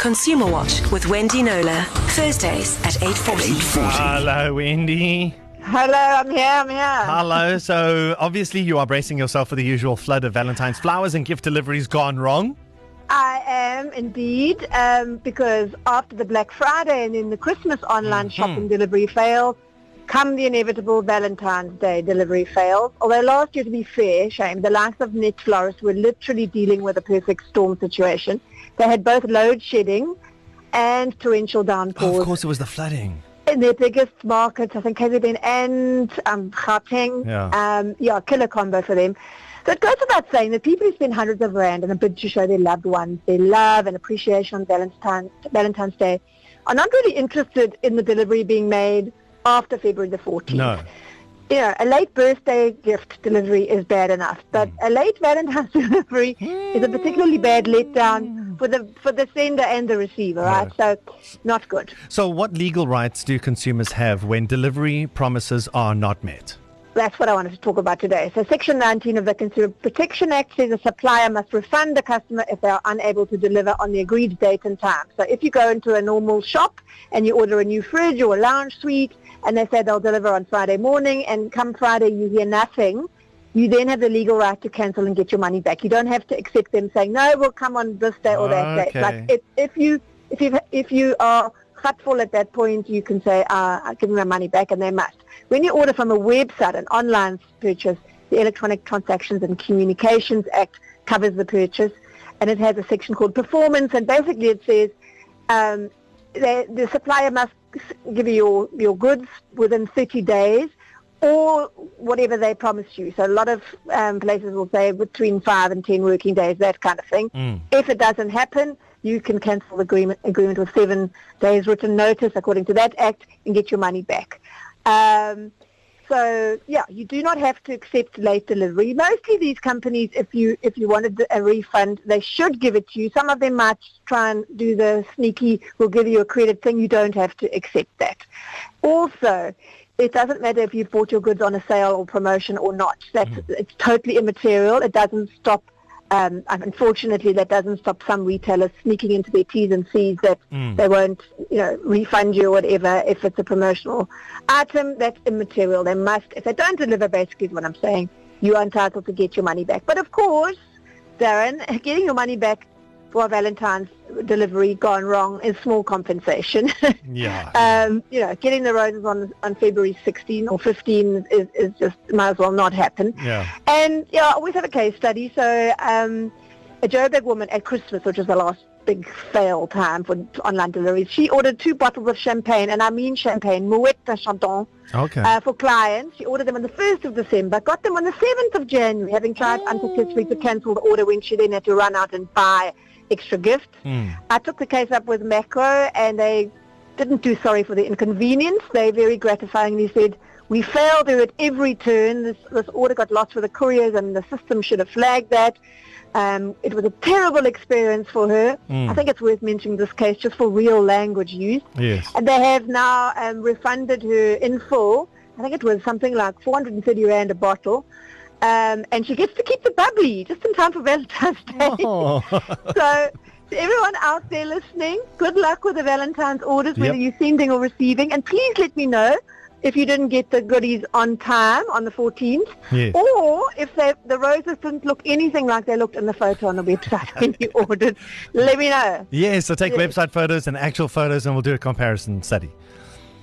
Consumer Watch with Wendy Knowler. Thursdays at 8.40. Hello, Wendy. Hello, I'm here, I'm here. Hello. So, obviously, you are bracing yourself for the usual flood of Valentine's flowers and gift deliveries gone wrong. I am indeed, um, because after the Black Friday and then the Christmas online Mhm. shopping delivery failed, come the inevitable Valentine's Day delivery fails. Although last year, to be fair, shame, the likes of NetFlorist were literally dealing with a perfect storm situation. They had both load shedding and torrential Oh, downpours. of course, it was the flooding. in their biggest markets, I think KZN and um, Gauteng. Yeah. Um, yeah, killer combo for them. So it goes without saying that people who spend hundreds of rand on a bid to show their loved ones their love and appreciation on Valentine's, Valentine's Day are not really interested in the delivery being made after February the 14th. No. Know, a late birthday gift delivery is bad enough, but Mm. a late Valentine's delivery is a particularly bad letdown for the for the sender and the receiver, right? So, not good. So, what legal rights do consumers have when delivery promises are not met? That's what I wanted to talk about today. So Section 19 of the Consumer Protection Act says a supplier must refund the customer if they are unable to deliver on the agreed date and time. So if you go into a normal shop and you order a new fridge or a lounge suite and they say they'll deliver on Friday morning and come Friday you hear nothing, you then have the legal right to cancel and get your money back. You don't have to accept them saying, no, we'll come on this day or that day. Like if, if you if you if you are hurtful at that point, you can say, uh, I'll give me my money back, and they must. When you order from a website, an online purchase, the Electronic Transactions and Communications Act covers the purchase, and it has a section called performance, and basically it says um, the, the supplier must give you your, your goods within 30 days or whatever they promised you. So a lot of um, places will say between 5 and 10 working days, that kind of thing. Mm. If it doesn't happen, you can cancel the agreement, agreement with seven days written notice according to that act and get your money back. Um, so yeah, you do not have to accept late delivery. Mostly these companies, if you if you wanted a refund, they should give it to you. Some of them might try and do the sneaky, we'll give you a credit thing. You don't have to accept that. Also, it doesn't matter if you've bought your goods on a sale or promotion or not. That's it's totally immaterial. It doesn't stop. Um, unfortunately, that doesn't stop some retailers sneaking into their T's and C's that Mm. they won't, you know, refund you or whatever if it's a promotional item. That's immaterial. They must, if they don't deliver, basically is what I'm saying, you are entitled to get your money back. But of course, Darren, getting your money back for Valentine's delivery gone wrong is small compensation. Yeah. um, you know, getting the roses on on February 16 or 15 is, is just might as well not happen. yeah. And yeah, I always have a case study. So um, a Joburg woman at Christmas, which was the last big fail time for online deliveries, she ordered two bottles of champagne, and I mean champagne, Moet de Chandon, Okay. uh, for clients. She ordered them on the 1st of December, got them on the 7th of January, having tried unsuccessfully to cancel the order when she then had to run out and buy extra gift. Mm. I took the case up with Makro and they didn't do sorry for the inconvenience. They very gratifyingly said, we failed her at every turn. This, this order got lost with the couriers and the system should have flagged that. Um, it was a terrible experience for her. Mm. I think it's worth mentioning this case just for real language use. Yes. And they have now um, refunded her in full. I think it was something like 430 rand a bottle. Um, and she gets to keep the bubbly just in time for Valentine's Day. Oh. So to everyone out there listening, good luck with the Valentine's orders, whether Yep. you're sending or receiving. And please let me know if you didn't get the goodies on time on the 14th, Yes. or if they, the roses didn't look anything like they looked in the photo on the website when you ordered. Let me know. Yes, so take Yes. website photos and actual photos and we'll do a comparison study.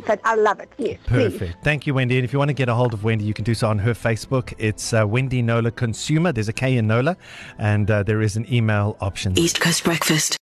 But I love it. Yes, please. Perfect. Thank you, Wendy. And if you want to get a hold of Wendy, you can do so on her Facebook. It's uh, Wendy Knowler Consumer. There's a K in Knowler, and uh, there is an email option. East Coast Breakfast.